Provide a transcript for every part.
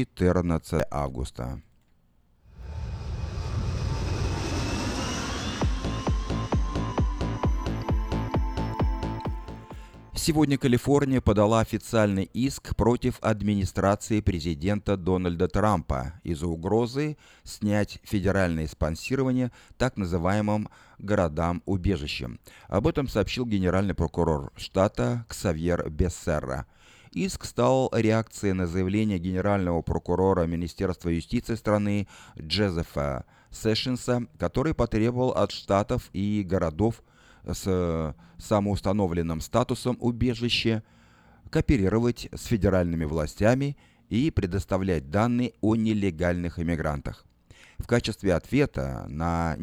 14 августа. Сегодня Калифорния подала официальный иск против администрации президента Дональда Трампа из-за угрозы снять федеральное спонсирование так называемым городам-убежищем. Об этом сообщил генеральный прокурор штата Ксавьер Бессерра. Иск стал реакцией на заявление генерального прокурора Министерства юстиции страны Джозефа Сэшенса, который потребовал от штатов и городов с самоустановленным статусом убежища, кооперировать с федеральными властями и предоставлять данные о нелегальных иммигрантах. В качестве ответа на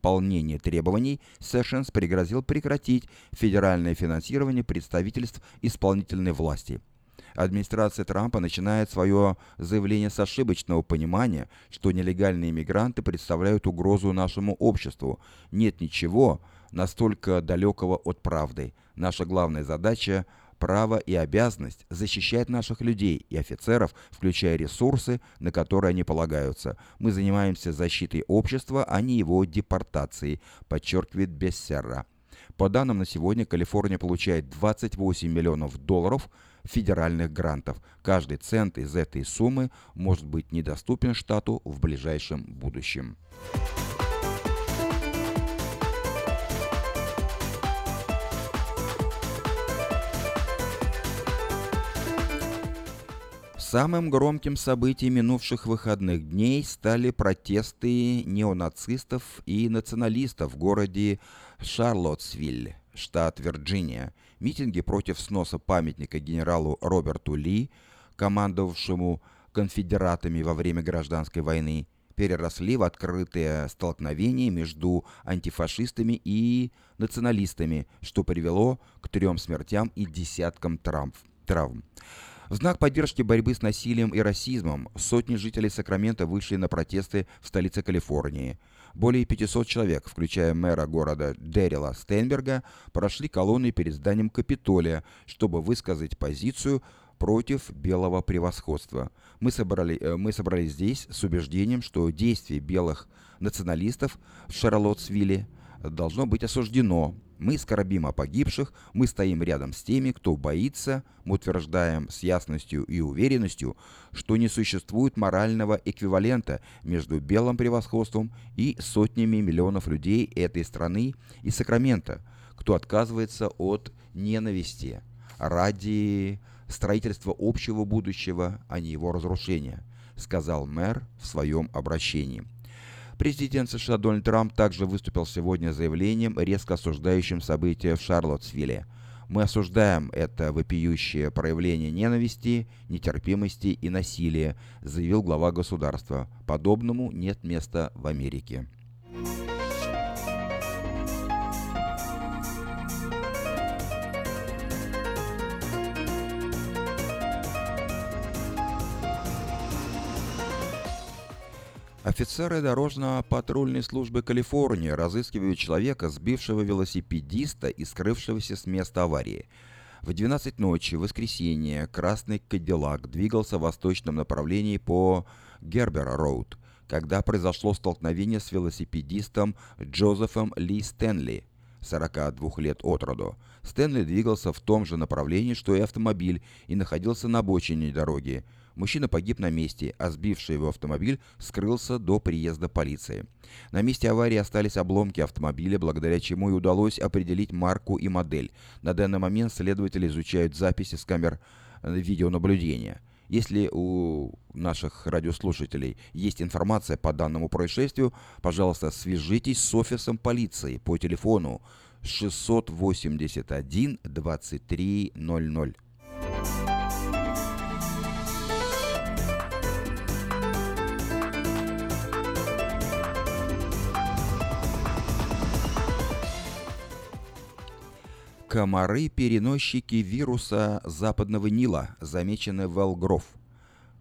неисполнение требований Сэшенс пригрозил прекратить федеральное финансирование представительств исполнительной власти – администрация Трампа начинает свое заявление с ошибочного понимания, что нелегальные иммигранты представляют угрозу нашему обществу. Нет ничего, настолько далекого от правды. Наша главная задача право и обязанность защищать наших людей и офицеров, включая ресурсы, на которые они полагаются. Мы занимаемся защитой общества, а не его депортацией, подчеркивает Бессерра. По данным на сегодня, Калифорния получает 28 миллионов долларов федеральных грантов. Каждый цент из этой суммы может быть недоступен штату в ближайшем будущем. Самым громким событием минувших выходных дней стали протесты неонацистов и националистов в городе Шарлоттсвиль, штат Вирджиния. Митинги против сноса памятника генералу Роберту Ли, командовавшему конфедератами во время гражданской войны, переросли в открытые столкновения между антифашистами и националистами, что привело к трем смертям и десяткам травм. В знак поддержки борьбы с насилием и расизмом сотни жителей Сакрамента вышли на протесты в столице Калифорнии. Более 500 человек, включая мэра города Дэрила Стенберга, прошли колонной перед зданием Капитолия, чтобы высказать позицию против белого превосходства. Мы, собрали, э, мы собрались здесь с убеждением, что действие белых националистов в Шарлоттсвилле должно быть осуждено, мы скорбим о погибших, мы стоим рядом с теми, кто боится, мы утверждаем с ясностью и уверенностью, что не существует морального эквивалента между белым превосходством и сотнями миллионов людей этой страны и Сакрамента, кто отказывается от ненависти ради строительства общего будущего, а не его разрушения, сказал мэр в своем обращении. Президент США Дональд Трамп также выступил сегодня заявлением, резко осуждающим события в Шарлоттсвилле. Мы осуждаем это вопиющее проявление ненависти, нетерпимости и насилия, заявил глава государства. Подобному нет места в Америке. Офицеры дорожно-патрульной службы Калифорнии разыскивают человека, сбившего велосипедиста и скрывшегося с места аварии. В 12 ночи в воскресенье красный Кадиллак двигался в восточном направлении по Гербер-Роуд, когда произошло столкновение с велосипедистом Джозефом Ли Стэнли, 42 лет от роду. Стэнли двигался в том же направлении, что и автомобиль, и находился на обочине дороги. Мужчина погиб на месте, а сбивший его автомобиль скрылся до приезда полиции. На месте аварии остались обломки автомобиля, благодаря чему и удалось определить марку и модель. На данный момент следователи изучают записи с камер э, видеонаблюдения. Если у наших радиослушателей есть информация по данному происшествию, пожалуйста, свяжитесь с офисом полиции по телефону 681 2300. Комары-переносчики вируса западного Нила замечены в Элгров.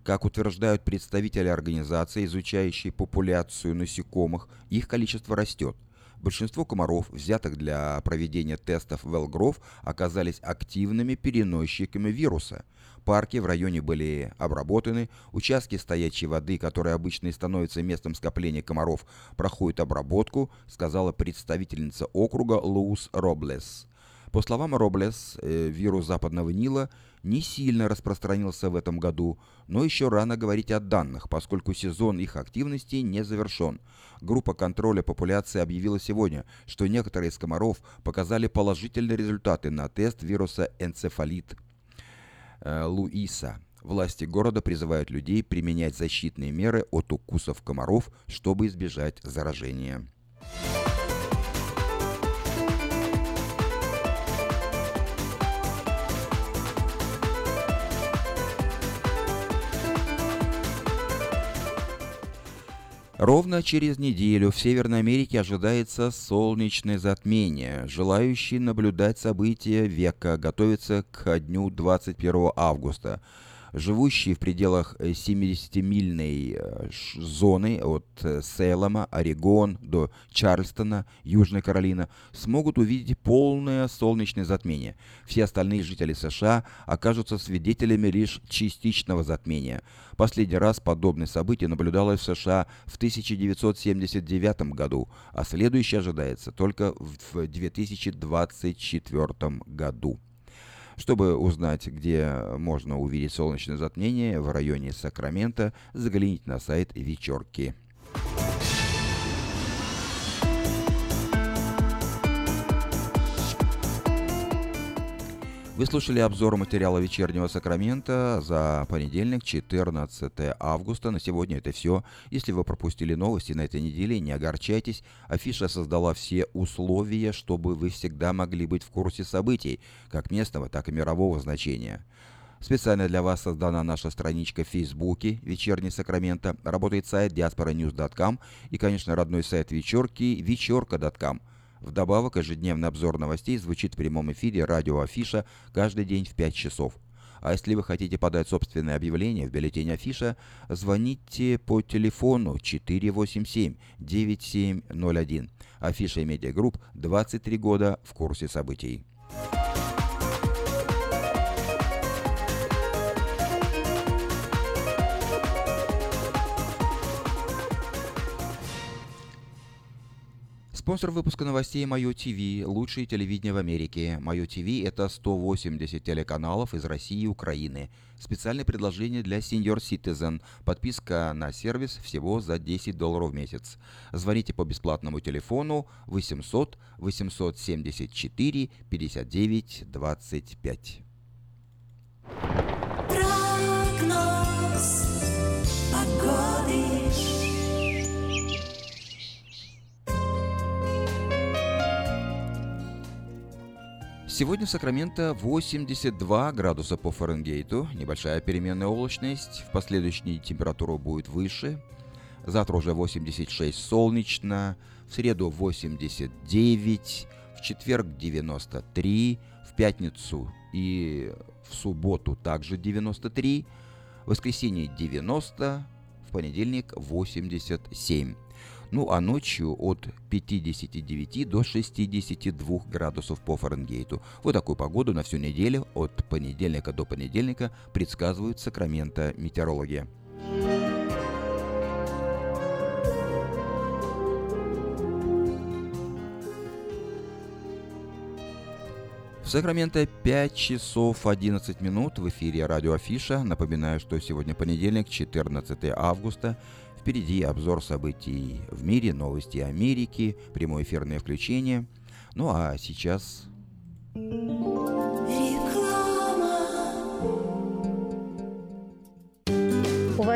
Как утверждают представители организации, изучающей популяцию насекомых, их количество растет. Большинство комаров, взятых для проведения тестов в Элгров, оказались активными переносчиками вируса. Парки в районе были обработаны, участки стоячей воды, которые обычно и становятся местом скопления комаров, проходят обработку, сказала представительница округа Луус Роблес. По словам Роблес, э, вирус западного Нила не сильно распространился в этом году, но еще рано говорить о данных, поскольку сезон их активности не завершен. Группа контроля популяции объявила сегодня, что некоторые из комаров показали положительные результаты на тест вируса энцефалит э, Луиса. Власти города призывают людей применять защитные меры от укусов комаров, чтобы избежать заражения. Ровно через неделю в Северной Америке ожидается солнечное затмение. Желающие наблюдать события века готовятся к дню 21 августа живущие в пределах 70-мильной э, э, зоны от э, Селема, Орегон до Чарльстона, Южная Каролина, смогут увидеть полное солнечное затмение. Все остальные жители США окажутся свидетелями лишь частичного затмения. Последний раз подобное событие наблюдалось в США в 1979 году, а следующее ожидается только в 2024 году. Чтобы узнать, где можно увидеть солнечное затмение в районе Сакрамента, загляните на сайт вечерки. Вы слушали обзор материала «Вечернего Сакрамента» за понедельник, 14 августа. На сегодня это все. Если вы пропустили новости на этой неделе, не огорчайтесь. Афиша создала все условия, чтобы вы всегда могли быть в курсе событий, как местного, так и мирового значения. Специально для вас создана наша страничка в Фейсбуке «Вечерний Сакраменто». Работает сайт diasporanews.com и, конечно, родной сайт вечерки вечерка.com. Вдобавок, ежедневный обзор новостей звучит в прямом эфире радио Афиша каждый день в 5 часов. А если вы хотите подать собственное объявление в бюллетень Афиша, звоните по телефону 487-9701. Афиша и Медиагрупп 23 года в курсе событий. Спонсор выпуска новостей Мое ТВ, лучшее телевидение в Америке. Мое ТВ – это 180 телеканалов из России и Украины. Специальное предложение для Senior Citizen. Подписка на сервис всего за 10 долларов в месяц. Звоните по бесплатному телефону 800 874 59 25. Прогноз погоды. Сегодня в Сакраменто 82 градуса по Фаренгейту, небольшая переменная облачность, в последующие дни температура будет выше. Завтра уже 86 солнечно, в среду 89, в четверг 93, в пятницу и в субботу также 93, в воскресенье 90, в понедельник 87. Ну а ночью от 59 до 62 градусов по Фаренгейту. Вот такую погоду на всю неделю от понедельника до понедельника предсказывают Сакраменто метеорологи. В Сакраменто 5 часов 11 минут в эфире радио Афиша. Напоминаю, что сегодня понедельник, 14 августа. Впереди обзор событий в мире, новости Америки, прямое эфирное включение. Ну а сейчас...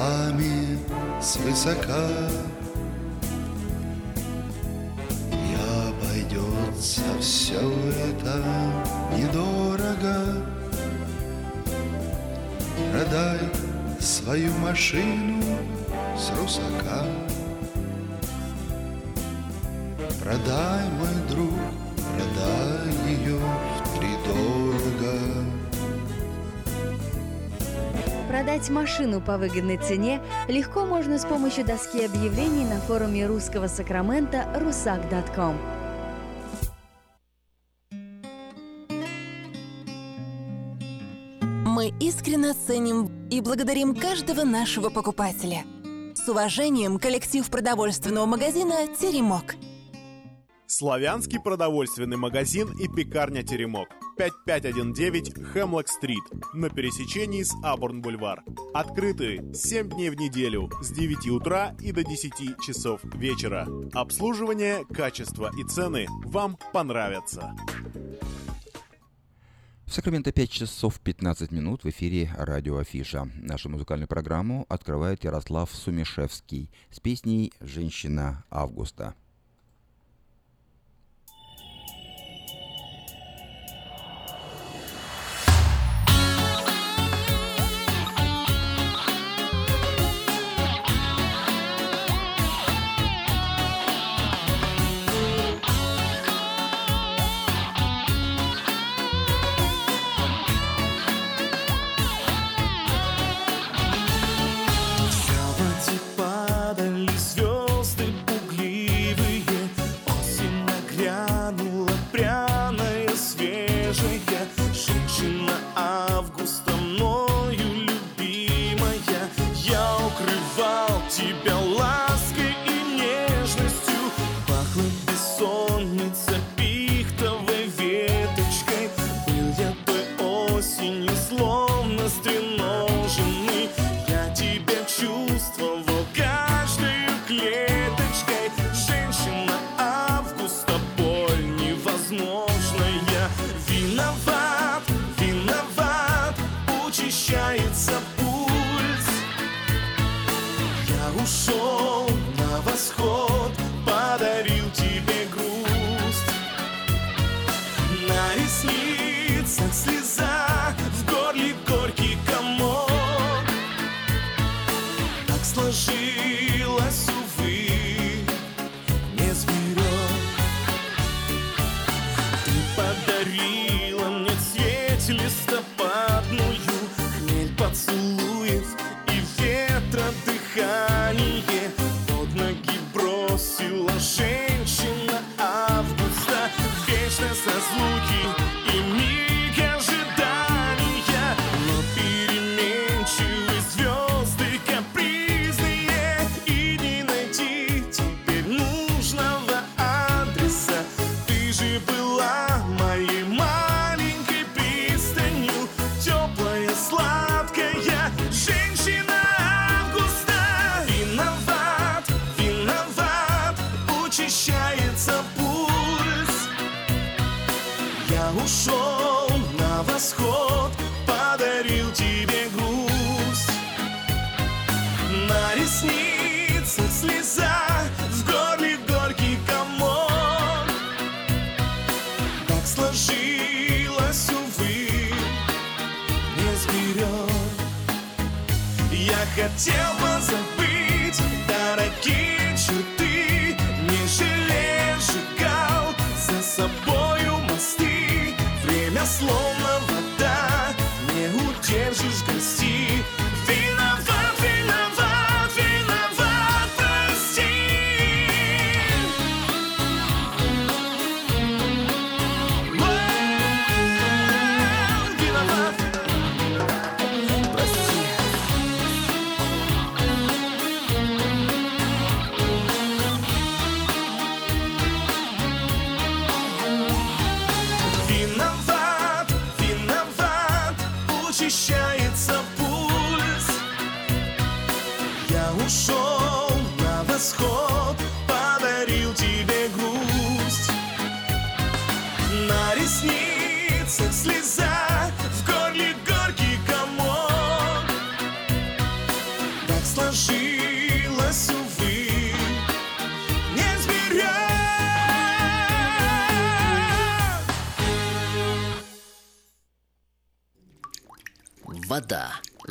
Рекламе свысока. И обойдется все это недорого. Продай свою машину с русака. Продай, мой друг, продай ее втридорого Продать машину по выгодной цене легко можно с помощью доски объявлений на форуме русского Сакрамента rusak.com. Мы искренне ценим и благодарим каждого нашего покупателя. С уважением, коллектив продовольственного магазина «Теремок». Славянский продовольственный магазин и пекарня «Теремок». 5519 Хемлок-стрит на пересечении с Абурн-бульвар. Открыты 7 дней в неделю с 9 утра и до 10 часов вечера. Обслуживание, качество и цены вам понравятся. В Сакраменто 5 часов 15 минут в эфире радио Афиша. Нашу музыкальную программу открывает Ярослав Сумишевский с песней «Женщина Августа».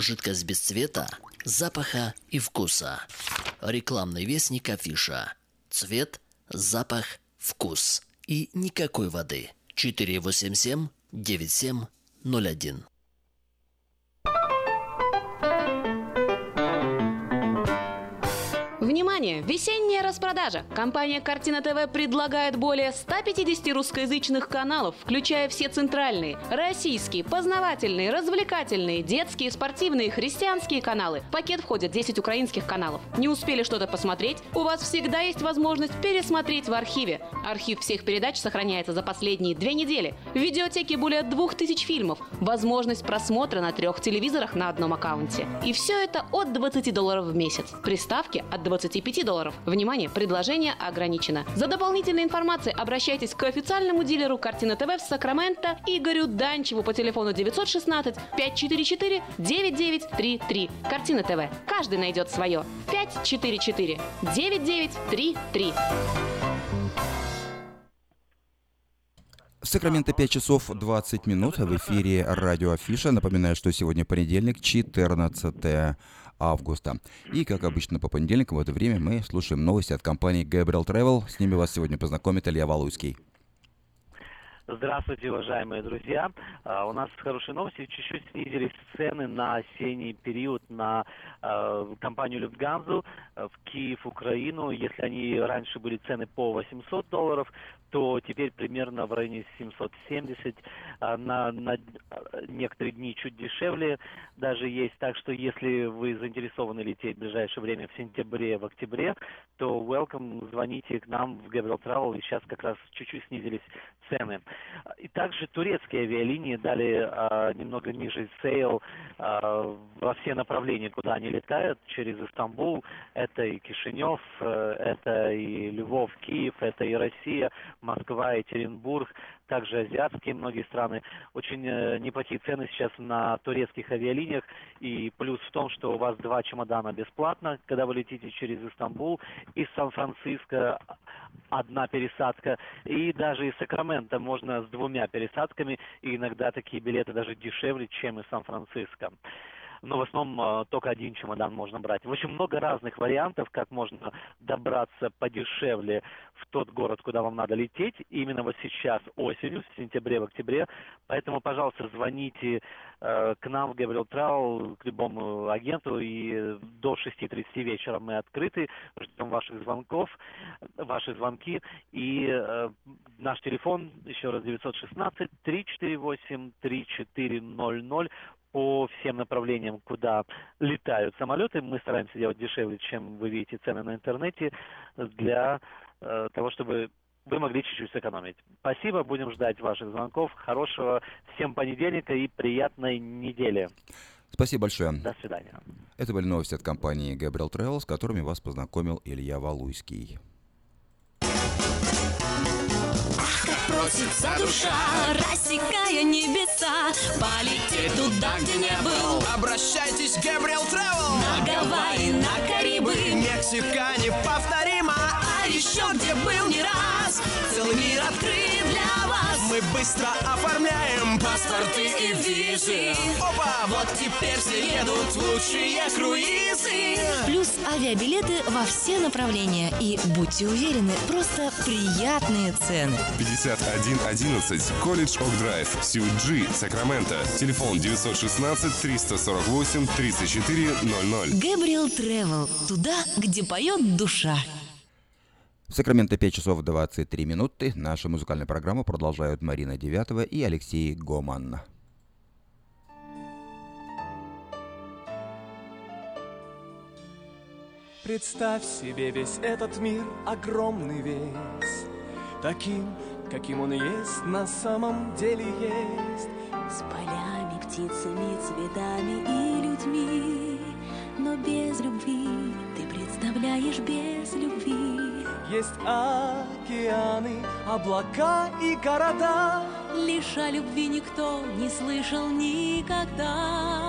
Жидкость без цвета, запаха и вкуса. Рекламный вестник афиша. Цвет, запах, вкус. И никакой воды. 487-9701. Внимание! Весенняя распродажа! Компания «Картина ТВ» предлагает более 150 русскоязычных каналов, включая все центральные, российские, познавательные, развлекательные, детские, спортивные, христианские каналы. В пакет входят 10 украинских каналов. Не успели что-то посмотреть? У вас всегда есть возможность пересмотреть в архиве. Архив всех передач сохраняется за последние две недели. В видеотеке более 2000 фильмов. Возможность просмотра на трех телевизорах на одном аккаунте. И все это от 20 долларов в месяц. Приставки от 25 долларов. Внимание, предложение ограничено. За дополнительной информацией обращайтесь к официальному дилеру Картина ТВ в Сакраменто Игорю Данчеву по телефону 916 544 9933. Картина ТВ. Каждый найдет свое. 544 9933. В Сакраменто 5 часов 20 минут в эфире радио Афиша. Напоминаю, что сегодня понедельник, 14 августа. И, как обычно, по понедельникам в это время мы слушаем новости от компании Gabriel Travel. С ними вас сегодня познакомит Илья Валуйский. Здравствуйте, уважаемые друзья. А, У нас хорошие новости. Чуть-чуть снизились цены на осенний период на э, компанию Люфтганзу в Киев, Украину. Если они раньше были цены по 800 долларов, то теперь примерно в районе 770. А, На, на некоторые дни чуть дешевле даже есть. Так что если вы заинтересованы лететь в ближайшее время в сентябре, в октябре, то welcome, звоните к нам в Gabriel Travel. И сейчас как раз чуть-чуть снизились цены. И также турецкие авиалинии дали а, немного ниже sale а, во все направления, куда они летают, через Истамбул. Это и Кишинев, э, это и Львов, Киев, это и Россия, Москва, Екатеринбург, также азиатские многие страны. Очень э, неплохие цены сейчас на турецких авиалиниях. И плюс в том, что у вас два чемодана бесплатно, когда вы летите через Истамбул. Из Сан-Франциско одна пересадка. И даже из Сакрамента можно с двумя пересадками. И иногда такие билеты даже дешевле, чем из Сан-Франциско. Но в основном э, только один чемодан можно брать. В общем, много разных вариантов, как можно добраться подешевле в тот город, куда вам надо лететь, именно вот сейчас, осенью, в сентябре, в октябре. Поэтому, пожалуйста, звоните э, к нам в Gabriel Travel, к любому агенту, и до 6.30 вечера мы открыты, ждем ваших звонков, ваши звонки, и э, наш телефон, еще раз, 916-348-3400, по всем направлениям, куда летают самолеты. Мы стараемся делать дешевле, чем вы видите цены на интернете, для э, того, чтобы вы могли чуть-чуть сэкономить. Спасибо, будем ждать ваших звонков. Хорошего всем понедельника и приятной недели. Спасибо большое. До свидания. Это были новости от компании Gabriel Travel, с которыми вас познакомил Илья Валуйский. Просится душа, рассекая небеса Полететь туда, где не был. Обращайтесь Gabriel Travel На Гавайи, на Карибы. Мексика неповторима еще где был не раз Целый мир открыт для вас Мы быстро оформляем Паспорты и визы Опа! Вот теперь все едут в лучшие круизы Плюс авиабилеты во все направления. И будьте уверены, просто приятные цены. 5111 Колледж Ок Драйв, Сьют Джи, Сакраменто. Телефон 916 348 3400. Габриэл Travel. Туда, где поет душа. В Сакраменто 5 часов 23 минуты. Нашу музыкальную программу продолжают Марина Девятова и Алексей Гоман. Представь себе весь этот мир, огромный весь, Таким, каким он есть, на самом деле есть. С полями, птицами, цветами и людьми Но без любви. Ты представляешь без любви. Есть океаны, облака и города, Лишь о любви никто не слышал никогда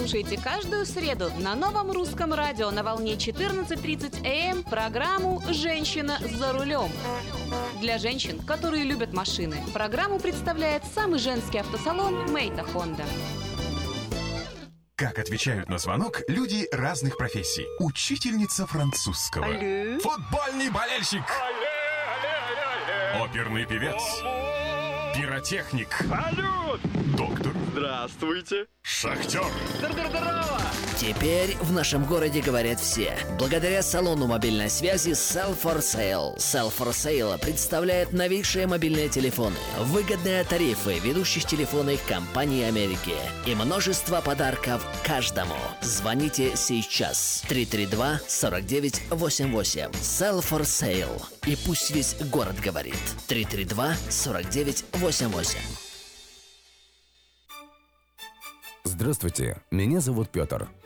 Слушайте каждую среду на новом русском радио на волне 14.30 АМ эм программу «Женщина за рулем». Для женщин, которые любят машины, программу представляет самый женский автосалон «Мейта Хонда». Как отвечают на звонок люди разных профессий. Учительница французского. Алле. Футбольный болельщик. Оперный певец. Пиротехник. Салют! Доктор. Здравствуйте. Шахтер. Здорово! Теперь в нашем городе говорят все. Благодаря салону мобильной связи Sell for Sale. Sell for Sale представляет новейшие мобильные телефоны, выгодные тарифы ведущих телефонных компаний Америки и множество подарков каждому. Звоните сейчас. 332 49 88. Sell for Sale. И пусть весь город говорит. 332 49 88. Здравствуйте, меня зовут Петр.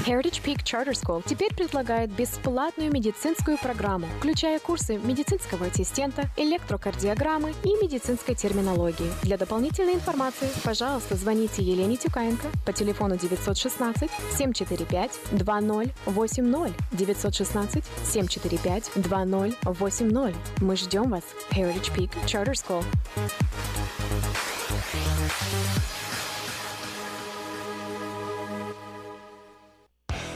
Heritage Peak Charter School теперь предлагает бесплатную медицинскую программу, включая курсы медицинского ассистента, электрокардиограммы и медицинской терминологии. Для дополнительной информации, пожалуйста, звоните Елене Тюкаенко по телефону 916 745 2080 916 745 2080. Мы ждем вас. Heritage Peak Charter School.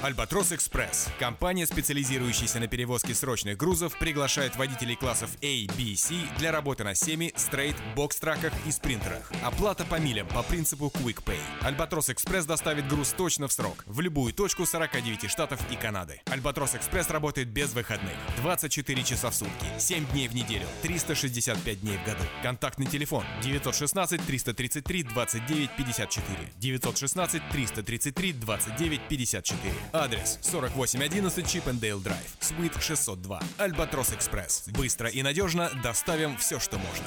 Альбатрос Экспресс. Компания, специализирующаяся на перевозке срочных грузов, приглашает водителей классов A, B, C для работы на семи, стрейт, бокс-траках и спринтерах. Оплата по милям по принципу Quick Pay. Альбатрос Экспресс доставит груз точно в срок, в любую точку 49 штатов и Канады. Альбатрос Экспресс работает без выходных, 24 часа в сутки, 7 дней в неделю, 365 дней в году. Контактный телефон 916 333 29 54 916 333 29 54 Адрес 4811 Чипендейл Драйв, Суит 602, Альбатрос Экспресс. Быстро и надежно доставим все, что можно.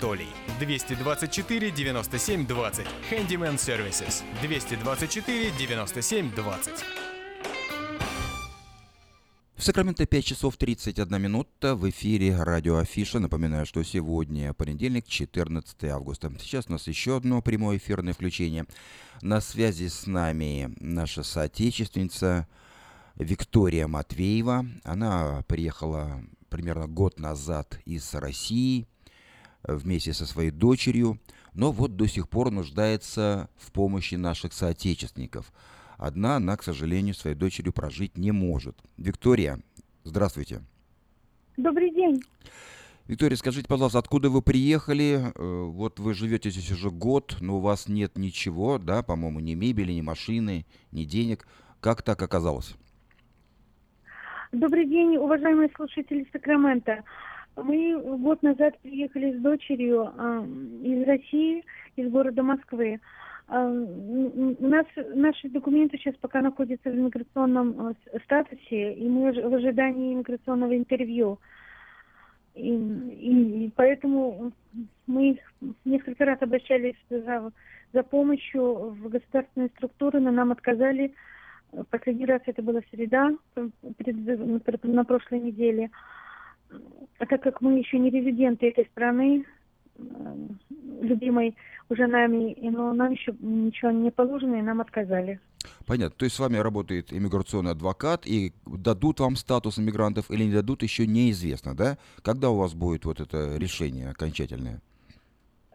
224 97 20. Handyman Services. 224 97 20. В Сакраменто 5 часов 31 минута. В эфире радио Афиша. Напоминаю, что сегодня понедельник, 14 августа. Сейчас у нас еще одно прямое эфирное включение. На связи с нами наша соотечественница Виктория Матвеева. Она приехала примерно год назад из России вместе со своей дочерью. но вот до сих пор нуждается в помощи наших соотечественников. Одна она, к сожалению, своей дочерью прожить не может. Виктория, здравствуйте. Добрый день. Виктория, скажите, пожалуйста, откуда вы приехали? Э, Вот вы живете здесь уже год, но у вас нет ничего, да, по-моему, ни мебели, ни машины, ни денег. Как так оказалось? Добрый день, уважаемые слушатели Сакрамента. Мы год назад приехали с дочерью а, из России, из города Москвы. А, у нас наши документы сейчас пока находятся в иммиграционном с- статусе, и мы в ожидании иммиграционного интервью. И, и- и поэтому мы несколько раз обращались за, за помощью в государственные структуры, но нам отказали. Последний раз это была среда на прошлой неделе. А так как мы еще не резиденты этой страны, э, любимой уже нами, но нам еще ничего не положено, и нам отказали. Понятно. То есть с вами работает иммиграционный адвокат, и дадут вам статус иммигрантов или не дадут, еще неизвестно, да? Когда у вас будет вот это решение окончательное?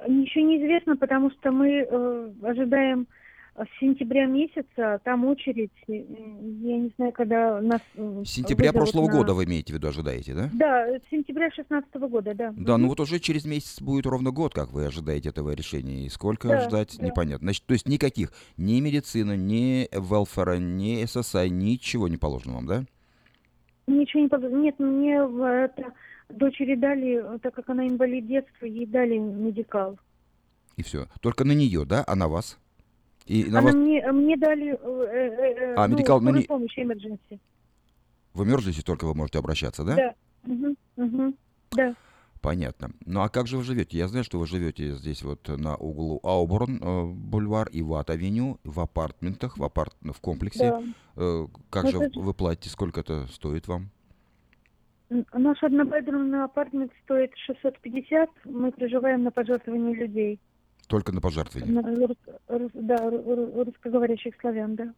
Еще неизвестно, потому что мы э, ожидаем с сентября месяца, там очередь, э, я не знаю, когда нас... э, С сентября прошлого на- года вы имеете в виду, ожидаете, да? Да, с сентября шестнадцатого года, да. Да, ну вот уже через месяц будет ровно год, как вы ожидаете этого решения. И сколько Да, ждать, да. непонятно. Значит, то есть никаких, ни медицины, ни велфера, ни SSI, ничего не положено вам, да? Ничего не положено. Нет, мне это, дочери дали, так как она инвалид детства, ей дали медикал. И все. Только на нее, да? А на вас? И на Она вас мне, мне дали э, э, э, А, ну, медикал на скорую не- помощь, emergency. в emergency только вы можете обращаться, да? Да. Мгм, мгм, Да. Понятно. Ну а как же вы живете? Я знаю, что вы живете здесь вот на углу Ауборн э, бульвар и Ват-авеню, в апартментах, в, апарт... в комплексе. Да. Э, как Ну, же это вы платите? Сколько это стоит вам? Наш однобедрумный апартмент стоит 650. Мы проживаем на пожертвования людей. Только на рус- да, ру- ру- русскоговорящих славян, да.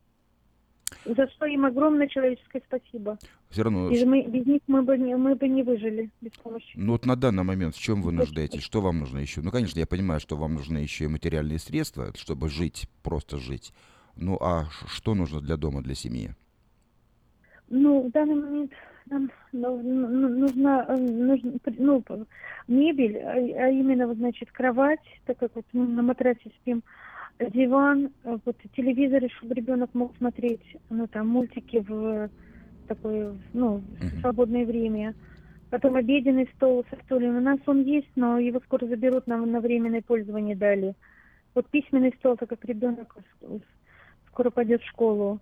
За что им огромное человеческое спасибо. Все равно, Без, мы- без них мы бы, не, мы бы не выжили без помощи. ну вот на данный момент в чем вы нуждаетесь? Что вам нужно еще? Ну, конечно, я понимаю, что вам нужны еще и материальные средства, чтобы жить, просто жить. Ну а что нужно для дома, для семьи? Ну, в данный момент нам ну, ну, ну, нужна э, нужна, ну, мебель, а, а именно, вот, значит, кровать, так как вот мы на матрасе спим, диван, э, вот телевизор, чтобы ребенок мог смотреть, ну, там, мультики в такое, ну, в свободное время. Потом обеденный стол со стульями. У нас он есть, но его скоро заберут, нам на временное пользование дали. Вот письменный стол, так как ребенок скоро пойдет в школу.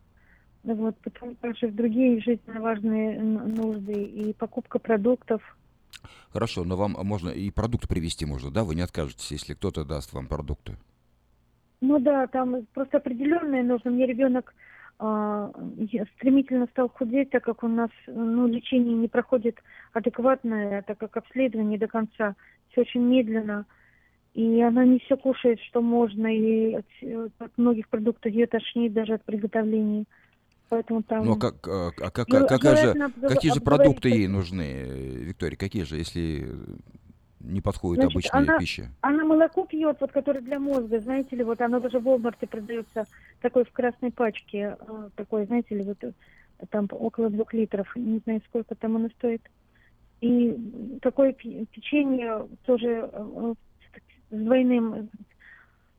Вот, потом также другие жизненно важные нужды и покупка продуктов. Хорошо, но вам можно и продукты привезти можно, да? Вы не откажетесь, если кто-то даст вам продукты. Ну да, там просто определенное нужно. Мне ребенок а, я- стремительно стал худеть, так как у нас ну, лечение не проходит адекватное, так как обследование до конца все очень медленно. И она не все кушает, что можно, и от, э, от многих продуктов ее тошнит даже от приготовления. Поэтому там... Ну а как, а, а как- Ну, какая же, желательно обгов- какие же продукты ей нужны, э, Виктория? Какие же, если не подходит Значит, обычная она, пища? Она молоко пьет, вот которое для мозга, знаете ли, вот оно даже в Walmart продается такой в красной пачке, э, такой, знаете ли, вот э, там около двух литров, не знаю, сколько там оно стоит. И такое пе- печенье тоже э, с двойным,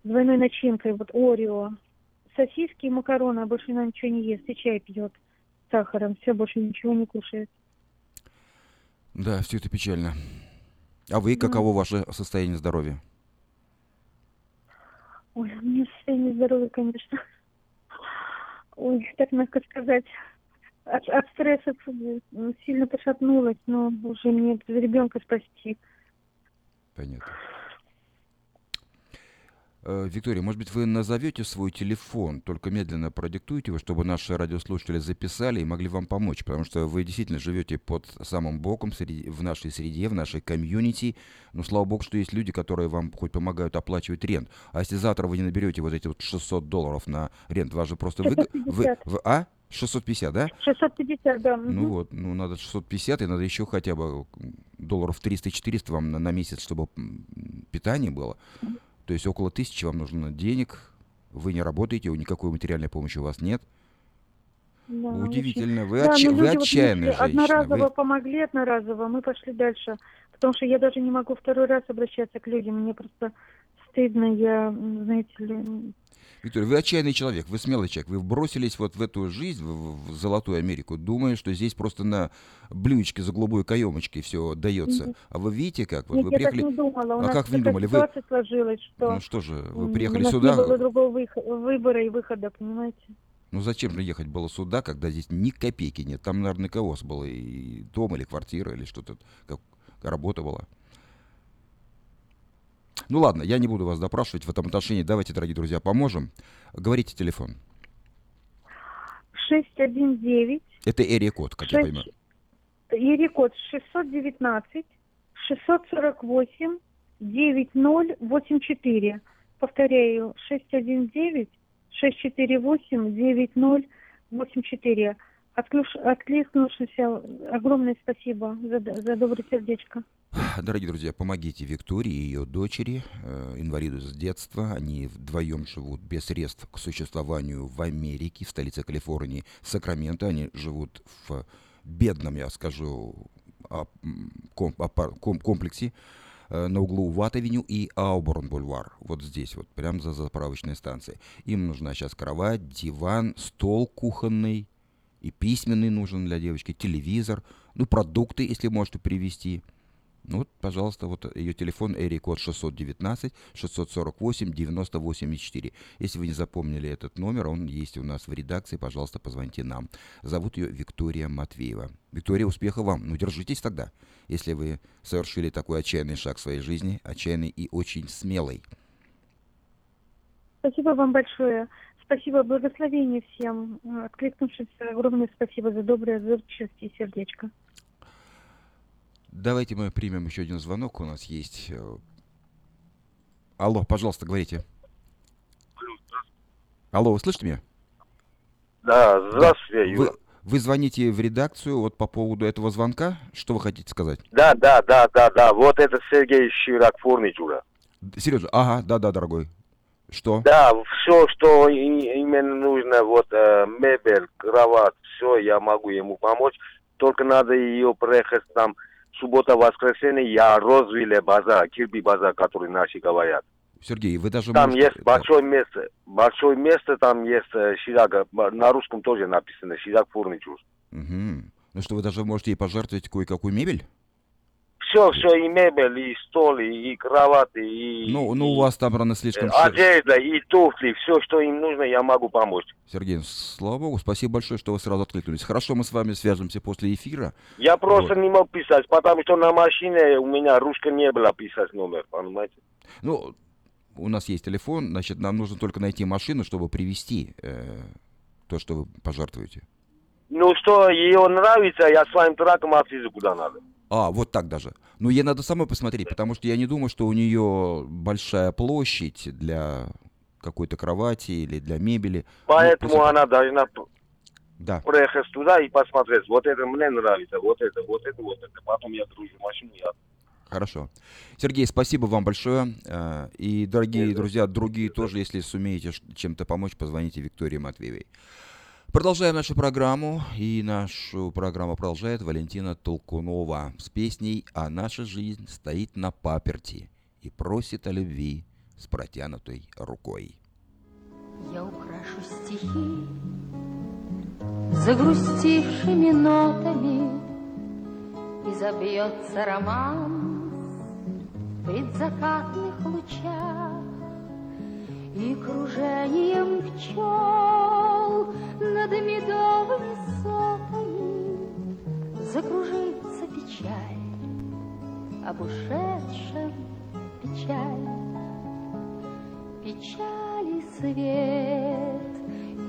с двойной начинкой, вот Орео. Сосиски и макароны, а больше она ничего не ест, и чай пьет с сахаром, все, больше ничего не кушает. Да, все это печально. А вы, каково ваше состояние здоровья? Ой, у меня состояние здоровья, конечно. Ой, так мягко сказать. От, от стресса сильно пошатнулась, но уже мне ребенка спасти. Понятно. Э, Виктория, может быть, вы назовете свой телефон, только медленно продиктуйте его, чтобы наши радиослушатели записали и могли вам помочь, потому что вы действительно живете под самым боком среди, в нашей среде, в нашей комьюнити. Но слава богу, что есть люди, которые вам хоть помогают оплачивать рент. А если завтра вы не наберете вот эти вот 600 долларов на рент, вас же просто... Вы, вы, 650. вы- а? 650, да? 650, да. Ну мгм. вот, ну надо 650, и надо еще хотя бы долларов 300-400 вам на, на месяц, чтобы питание было. То есть около тысячи вам нужно денег, вы не работаете, никакой материальной помощи у вас нет. Да, Удивительно, очень. вы, Да, отча- но вы люди вот отчаянная если женщина. Одноразово Вы- помогли, одноразово, мы пошли дальше. Потому что я даже не могу второй раз обращаться к людям. Мне просто стыдно, я, знаете ли, Виктория, вы отчаянный человек, вы смелый человек. Вы бросились вот в эту жизнь, в, в Золотую Америку, думая, что здесь просто на блюдечке за голубой каемочкой все дается. А вы видите, как? Вот Нет, вы я приехали... так не думала. У а нас как вы не думали? Вы... сложилась, что Ну что же, вы приехали у нас сюда... не было другого вых- выбора и выхода, понимаете? Ну зачем же ехать было сюда, когда здесь ни копейки нет? Там, наверное, КОС было, и дом, или квартира, или что-то, как работа была. Ну ладно, я не буду вас допрашивать в этом отношении. Давайте, дорогие друзья, поможем. Говорите телефон. 619, Это Эрия-код, как я Шесть. понимаю. Ерикод 619, 648, 9084. Повторяю, 619, 648, 9084. Отклюш- Откликнувшийся, огромное спасибо за, за доброе сердечко. Дорогие друзья, помогите Виктории и ее дочери, э, инвалиду с детства. Они вдвоем живут без средств к существованию в Америке, в столице Калифорнии, Сакраменто. Они живут в бедном, я скажу, ком- ком- комплексе э, на углу Ват-авеню и Ауборн-бульвар. Вот здесь, вот, прямо за заправочной станцией. Им нужна сейчас кровать, диван, стол кухонный, и письменный нужен для девочки, телевизор, ну, продукты, если можете привезти. Ну, вот, пожалуйста, вот ее телефон, Эри код 619 648 9084. Если вы не запомнили этот номер, он есть у нас в редакции, пожалуйста, позвоните нам. Зовут ее Виктория Матвеева. Виктория, успеха вам. Ну, держитесь тогда, если вы совершили такой отчаянный шаг в своей жизни, отчаянный и очень смелый. Спасибо вам большое. Спасибо, благословение всем. Э, Откликнувшись, огромное спасибо за доброе отзывчивость и сердечко. Давайте мы примем еще один звонок. У нас есть... э, Алло, пожалуйста, говорите. Алло, вы слышите меня? Да, здравствуйте, Вы, Юра. вы звоните в редакцию вот по поводу этого звонка. Что вы хотите сказать? Да, да, да, да, да. Вот это Сергей Ширак фурнитура. Серьезно? Ага, да-да, дорогой. Что? Да, все, что и- именно нужно, вот э, мебель, кровать, все, я могу ему помочь. Только надо ее проехать там суббота, воскресенье, я развили базар, кирби базар, который наши говорят. Сергей, вы даже Там можете- есть большое место, большое место, там есть э, Ширага, на русском тоже написано, Ширак фурнитур. Мгм. Ну что, вы даже можете ей пожертвовать кое-какую мебель? Все, все, и мебель, и стол, и, и кровати, и, Ну, ну, у вас там рано слишком... э, одежда, и туфли, все, что им нужно, я могу помочь. Сергей, слава богу, спасибо большое, что вы сразу откликнулись. Хорошо, мы с вами свяжемся после эфира. Я просто не мог писать, потому что на машине у меня ручка не было писать номер, понимаете? Ну, у нас есть телефон, значит, нам нужно только найти машину, чтобы привезти э, то, что вы пожертвуете. Ну что, ее нравится, я своим траком отвезу куда надо. А, вот так даже. Ну, ей надо самой посмотреть, потому что я не думаю, что у нее большая площадь для какой-то кровати или для мебели. Ну, Поэтому посмотри- она должна Да. проехать туда и посмотреть. Вот это мне нравится, вот это, вот это, вот это. Потом я гружу машину, я Хорошо. Сергей, спасибо вам большое. Э, И, дорогие друзья, другие тоже, если сумеете чем-то помочь, позвоните Виктории Матвеевой. Продолжаем нашу программу. И нашу программу продолжает Валентина Толкунова с песней «А наша жизнь стоит на паперти и просит о любви с протянутой рукой». Я украшу стихи загрустившими нотами И забьется роман в предзакатных лучах И кружением пчел над медовыми сотами Закружится печаль об ушедшем печаль. Печали свет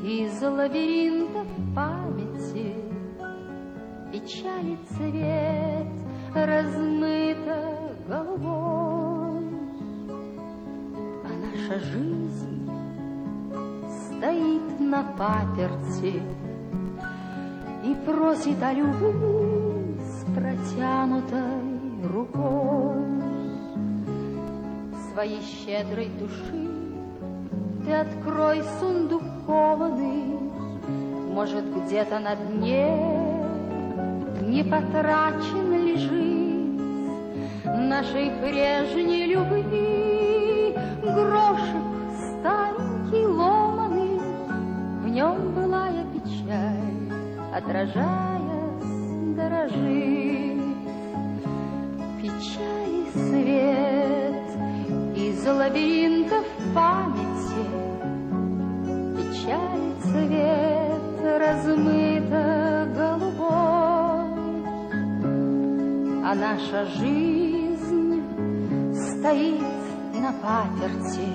из лабиринтов памяти Печали цвет размыто голубой наша жизнь стоит на паперти И просит о любви с протянутой рукой. Твоей щедрой души Ты открой сундук кованый Может, где-то на дне Не потрачен лежит Нашей прежней любви Грошек старенький ломаный В нем былая печаль Отражаясь, дорожит. Печали свет из лабиринтов памяти Печали цвет размыто голубой. А наша жизнь стоит на паперти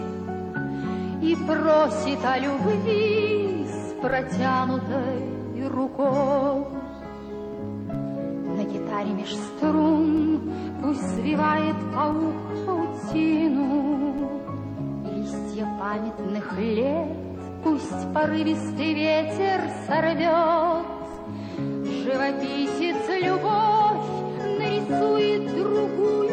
И просит о любви с протянутой рукой. На гитаре меж струн Пусть свивает паук паутину листья памятных лет Пусть порывистый ветер сорвет. Живописец любовь нарисует другую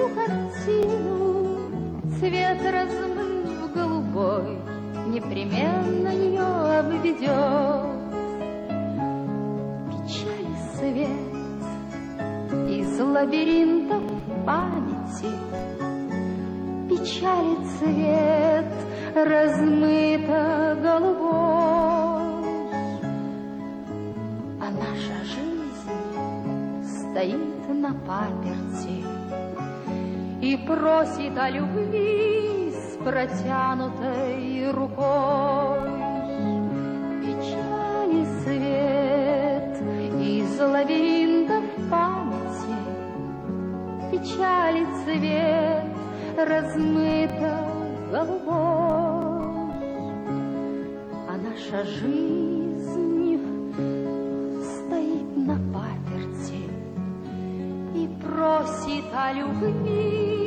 Цвет размыв голубой Непременно ее обведет Печали свет из лабиринтов памяти. Печали цвет размыто голубой. А наша жизнь стоит на паперти И просит о любви с протянутой рукой. Печали свет из лабиринтов памяти. Печали цвет размыто голубой А наша жизнь просит о любви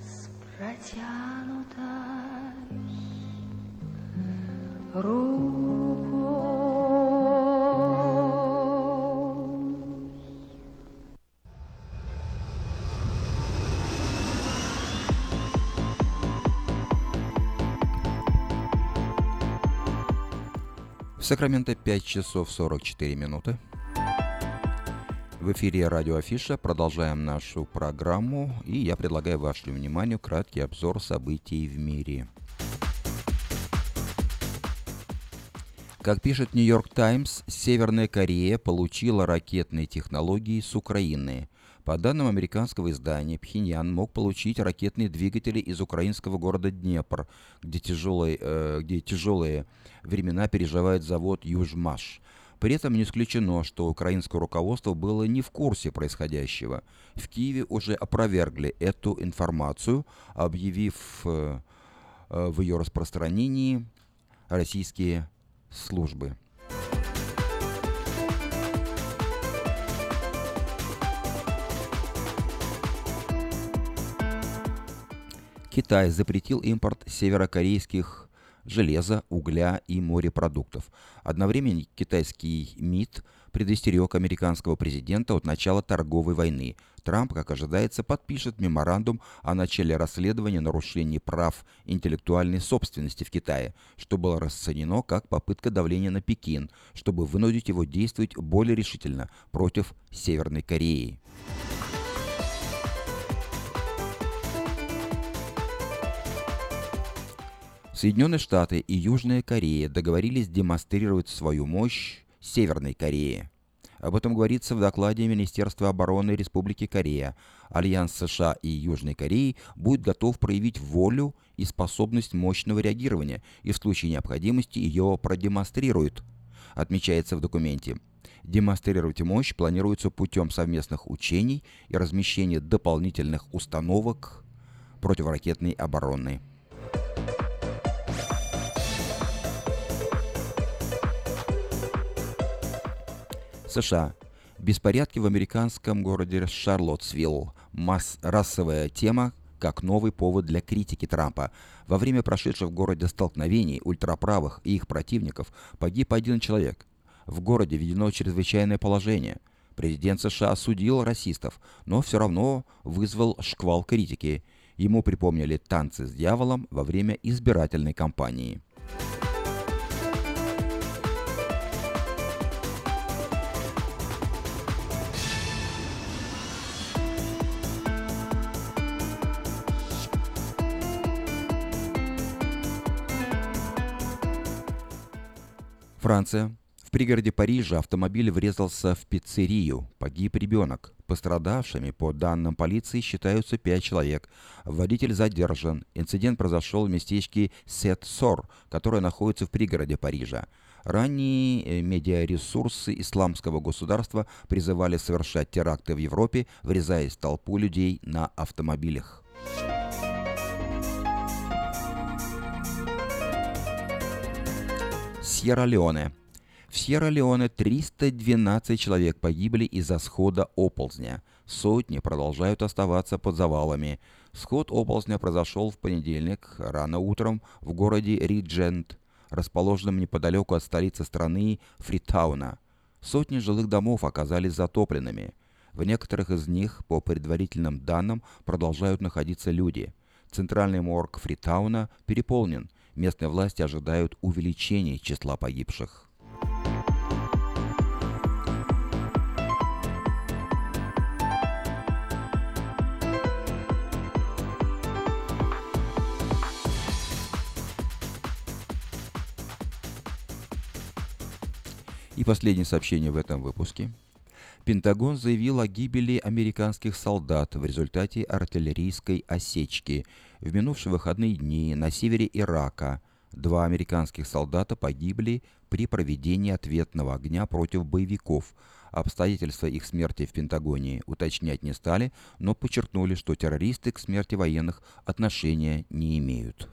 С протянутой рукой В Сакраменто 5 часов 44 минуты. В эфире радио Афиша. Продолжаем нашу программу. И я предлагаю вашему вниманию краткий обзор событий в мире. Как пишет Нью-Йорк Таймс, Северная Корея получила ракетные технологии с Украины. По данным американского издания, Пхеньян мог получить ракетные двигатели из украинского города Днепр, где тяжелые, э, где тяжелые времена переживает завод Южмаш. При этом не исключено, что украинское руководство было не в курсе происходящего. В Киеве уже опровергли эту информацию, объявив э, э, в ее распространении российские службы. Китай запретил импорт северокорейских железа, угля и морепродуктов. Одновременно китайский МИД предостерег американского президента от начала торговой войны. Трамп, как ожидается, подпишет меморандум о начале расследования нарушений прав интеллектуальной собственности в Китае, что было расценено как попытка давления на Пекин, чтобы вынудить его действовать более решительно против Северной Кореи. Соединенные Штаты и Южная Корея договорились демонстрировать свою мощь Северной Корее. Об этом говорится в докладе Министерства обороны Республики Корея. Альянс США и Южной Кореи будет готов проявить волю и способность мощного реагирования и в случае необходимости ее продемонстрирует, отмечается в документе. Демонстрировать мощь планируется путем совместных учений и размещения дополнительных установок противоракетной обороны. США. Беспорядки в американском городе Шарлоттсвилл. Масс расовая тема как новый повод для критики Трампа. Во время прошедших в городе столкновений ультраправых и их противников погиб один человек. В городе введено чрезвычайное положение. Президент США осудил расистов, но все равно вызвал шквал критики. Ему припомнили танцы с дьяволом во время избирательной кампании. Франция. В пригороде Парижа автомобиль врезался в пиццерию. Погиб ребенок. Пострадавшими, по данным полиции, считаются пять человек. Водитель задержан. Инцидент произошел в местечке Сет-Сор, которое находится в пригороде Парижа. Ранние э, медиаресурсы исламского государства призывали совершать теракты в Европе, врезаясь в толпу людей на автомобилях. Сьерра-Леоне. В Сьерра-Леоне 312 человек погибли из-за схода оползня. Сотни продолжают оставаться под завалами. Сход оползня произошел в понедельник рано утром в городе Риджент, расположенном неподалеку от столицы страны Фритауна. Сотни жилых домов оказались затопленными. В некоторых из них, по предварительным данным, продолжают находиться люди. Центральный морг Фритауна переполнен. Местные власти ожидают увеличения числа погибших. И последнее сообщение в этом выпуске. Пентагон заявил о гибели американских солдат в результате артиллерийской осечки. В минувшие выходные дни на севере Ирака два американских солдата погибли при проведении ответного огня против боевиков. Обстоятельства их смерти в Пентагоне уточнять не стали, но подчеркнули, что террористы к смерти военных отношения не имеют.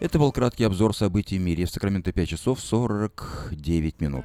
Это был краткий обзор событий в мире. В Сакраменто 5 часов 49 минут.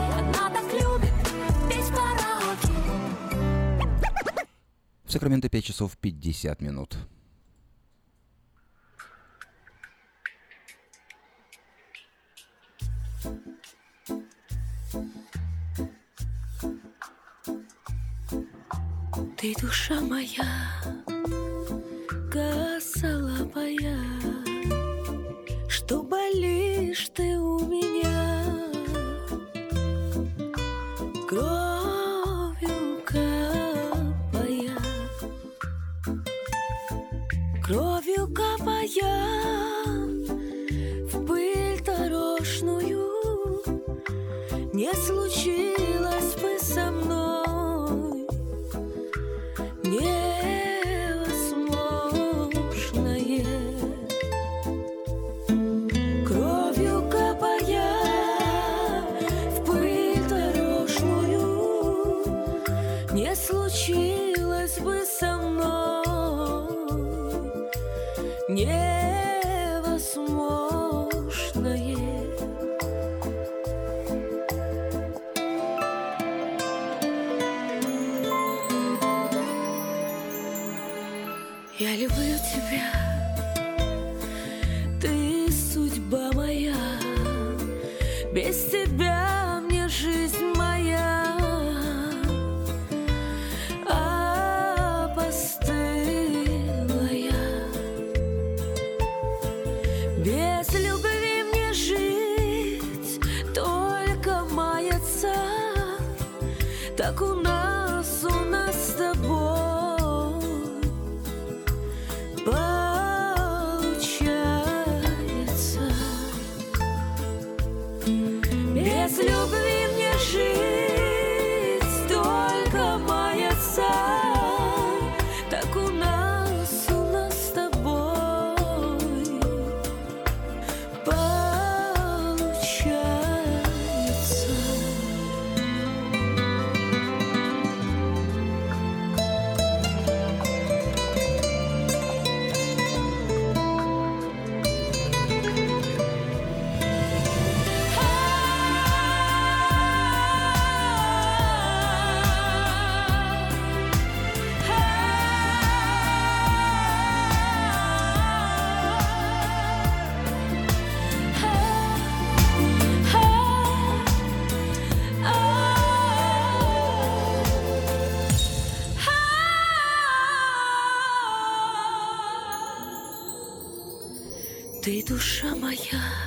Сакраменто 5 часов 50 минут. Ты душа моя, косолапая, что болишь ты 有 Душа моя,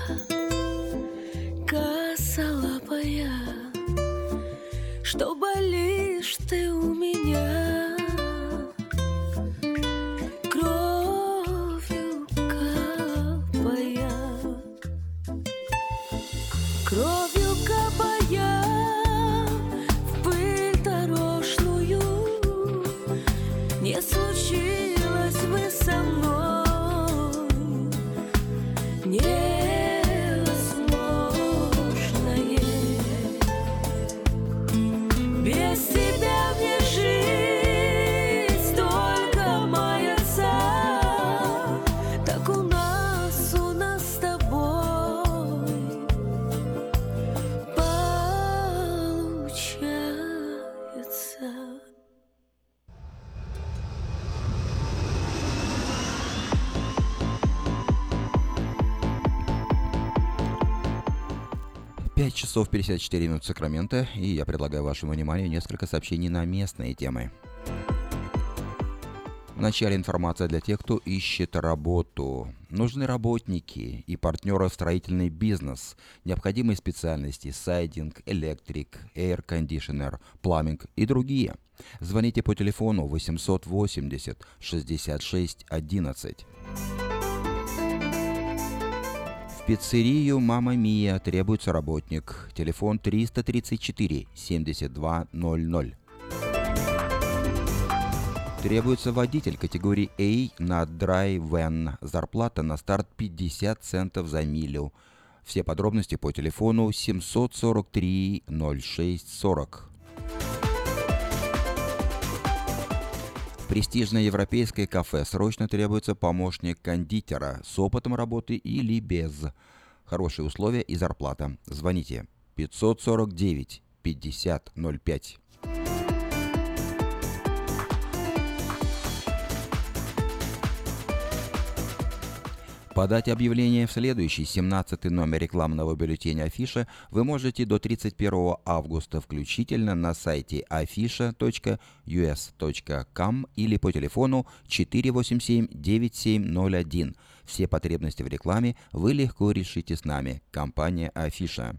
часов 54 минут Сакрамента, и я предлагаю вашему вниманию несколько сообщений на местные темы. Вначале информация для тех, кто ищет работу. Нужны работники и партнеры в строительный бизнес. Необходимые специальности – сайдинг, электрик, air conditioner, пламинг и другие. Звоните по телефону 880 66 11. Пиццерию «Мама Мия» требуется работник. Телефон 334 7200. Требуется водитель категории A на Van. Зарплата на старт 50 центов за милю. Все подробности по телефону 743 0640. Престижное европейское кафе срочно требуется помощник кондитера с опытом работы или без. Хорошие условия и зарплата. Звоните 549 5005. Подать объявление в следующий 17 номер рекламного бюллетеня Афиша вы можете до 31 августа включительно на сайте afisha.us.com или по телефону 487-9701. Все потребности в рекламе вы легко решите с нами. Компания Афиша.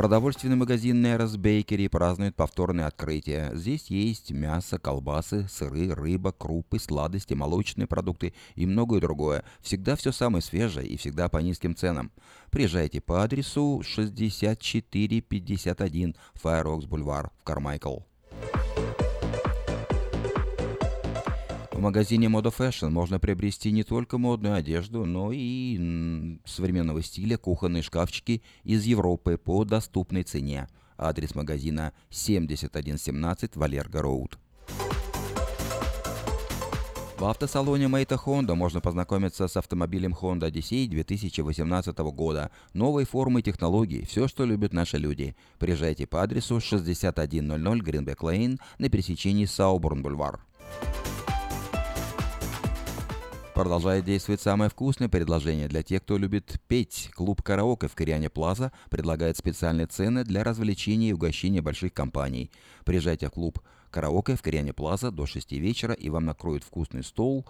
Продовольственный магазин Нерос Бейкери празднует повторное открытие. Здесь есть мясо, колбасы, сыры, рыба, крупы, сладости, молочные продукты и многое другое. Всегда все самое свежее и всегда по низким ценам. Приезжайте по адресу 6451 Fireworks Бульвар в Кармайкл. В магазине Moda Fashion можно приобрести не только модную одежду, но и современного стиля кухонные шкафчики из Европы по доступной цене. Адрес магазина 7117 Валерго Роуд. В автосалоне Мейта Honda можно познакомиться с автомобилем Honda Odyssey 2018 года. Новой формы и технологий. Все, что любят наши люди. Приезжайте по адресу 6100 Гринбек Лейн на пересечении Сауборн-Бульвар. Продолжает действовать самое вкусное предложение для тех, кто любит петь. Клуб «Караоке» в Кориане Плаза предлагает специальные цены для развлечений и угощения больших компаний. Приезжайте в клуб «Караоке» в Кориане Плаза до 6 вечера, и вам накроют вкусный стол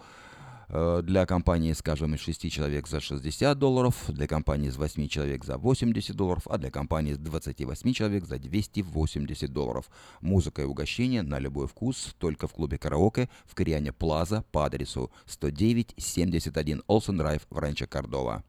для компании, скажем, из 6 человек за 60 долларов, для компании из 8 человек за 80 долларов, а для компании из 28 человек за 280 долларов. Музыка и угощение на любой вкус только в клубе караоке в Кориане Плаза по адресу 109-71 Олсен Драйв в Ранчо Кордова.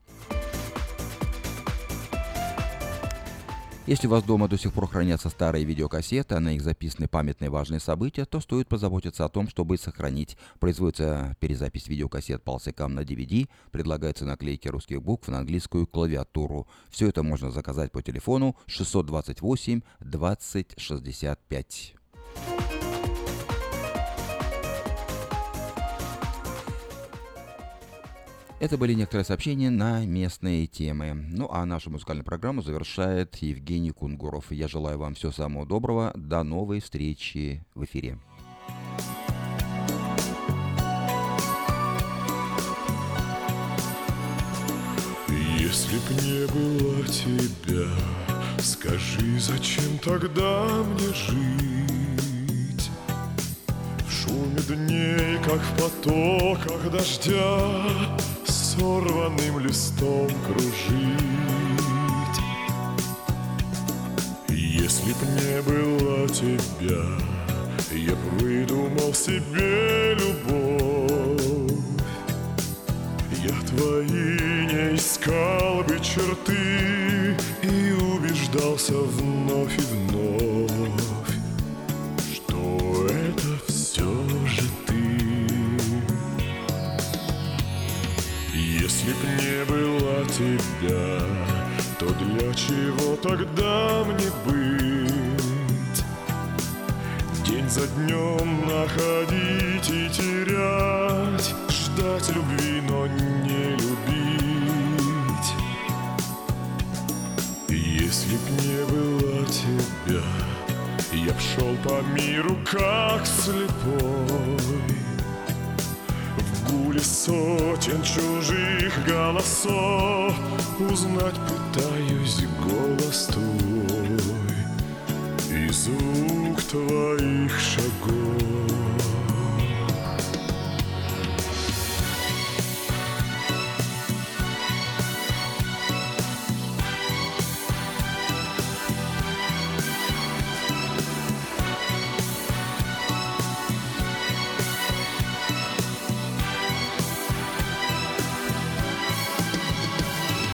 Если у вас дома до сих пор хранятся старые видеокассеты, а на них записаны памятные важные события, то стоит позаботиться о том, чтобы сохранить. Производится перезапись видеокассет полсекам на DVD, предлагаются наклейки русских букв на английскую клавиатуру. Все это можно заказать по телефону 628 20 65. Это были некоторые сообщения на местные темы. Ну а нашу музыкальную программу завершает Евгений Кунгуров. Я желаю вам всего самого доброго. До новой встречи в эфире. Если б не было тебя, скажи, зачем тогда мне жить? В шуме дней, как в потоках дождя, сорванным листом кружить. Если б не было тебя, я б выдумал себе любовь. Я твои не искал бы черты И убеждался вновь и вновь чего тогда мне быть? День за днем находить и терять Ждать любви, но не любить Если б не было тебя Я б шел по миру как слепой В гуле сотен чужих голосов Узнать пытаюсь голос твой. И звук твоих шагов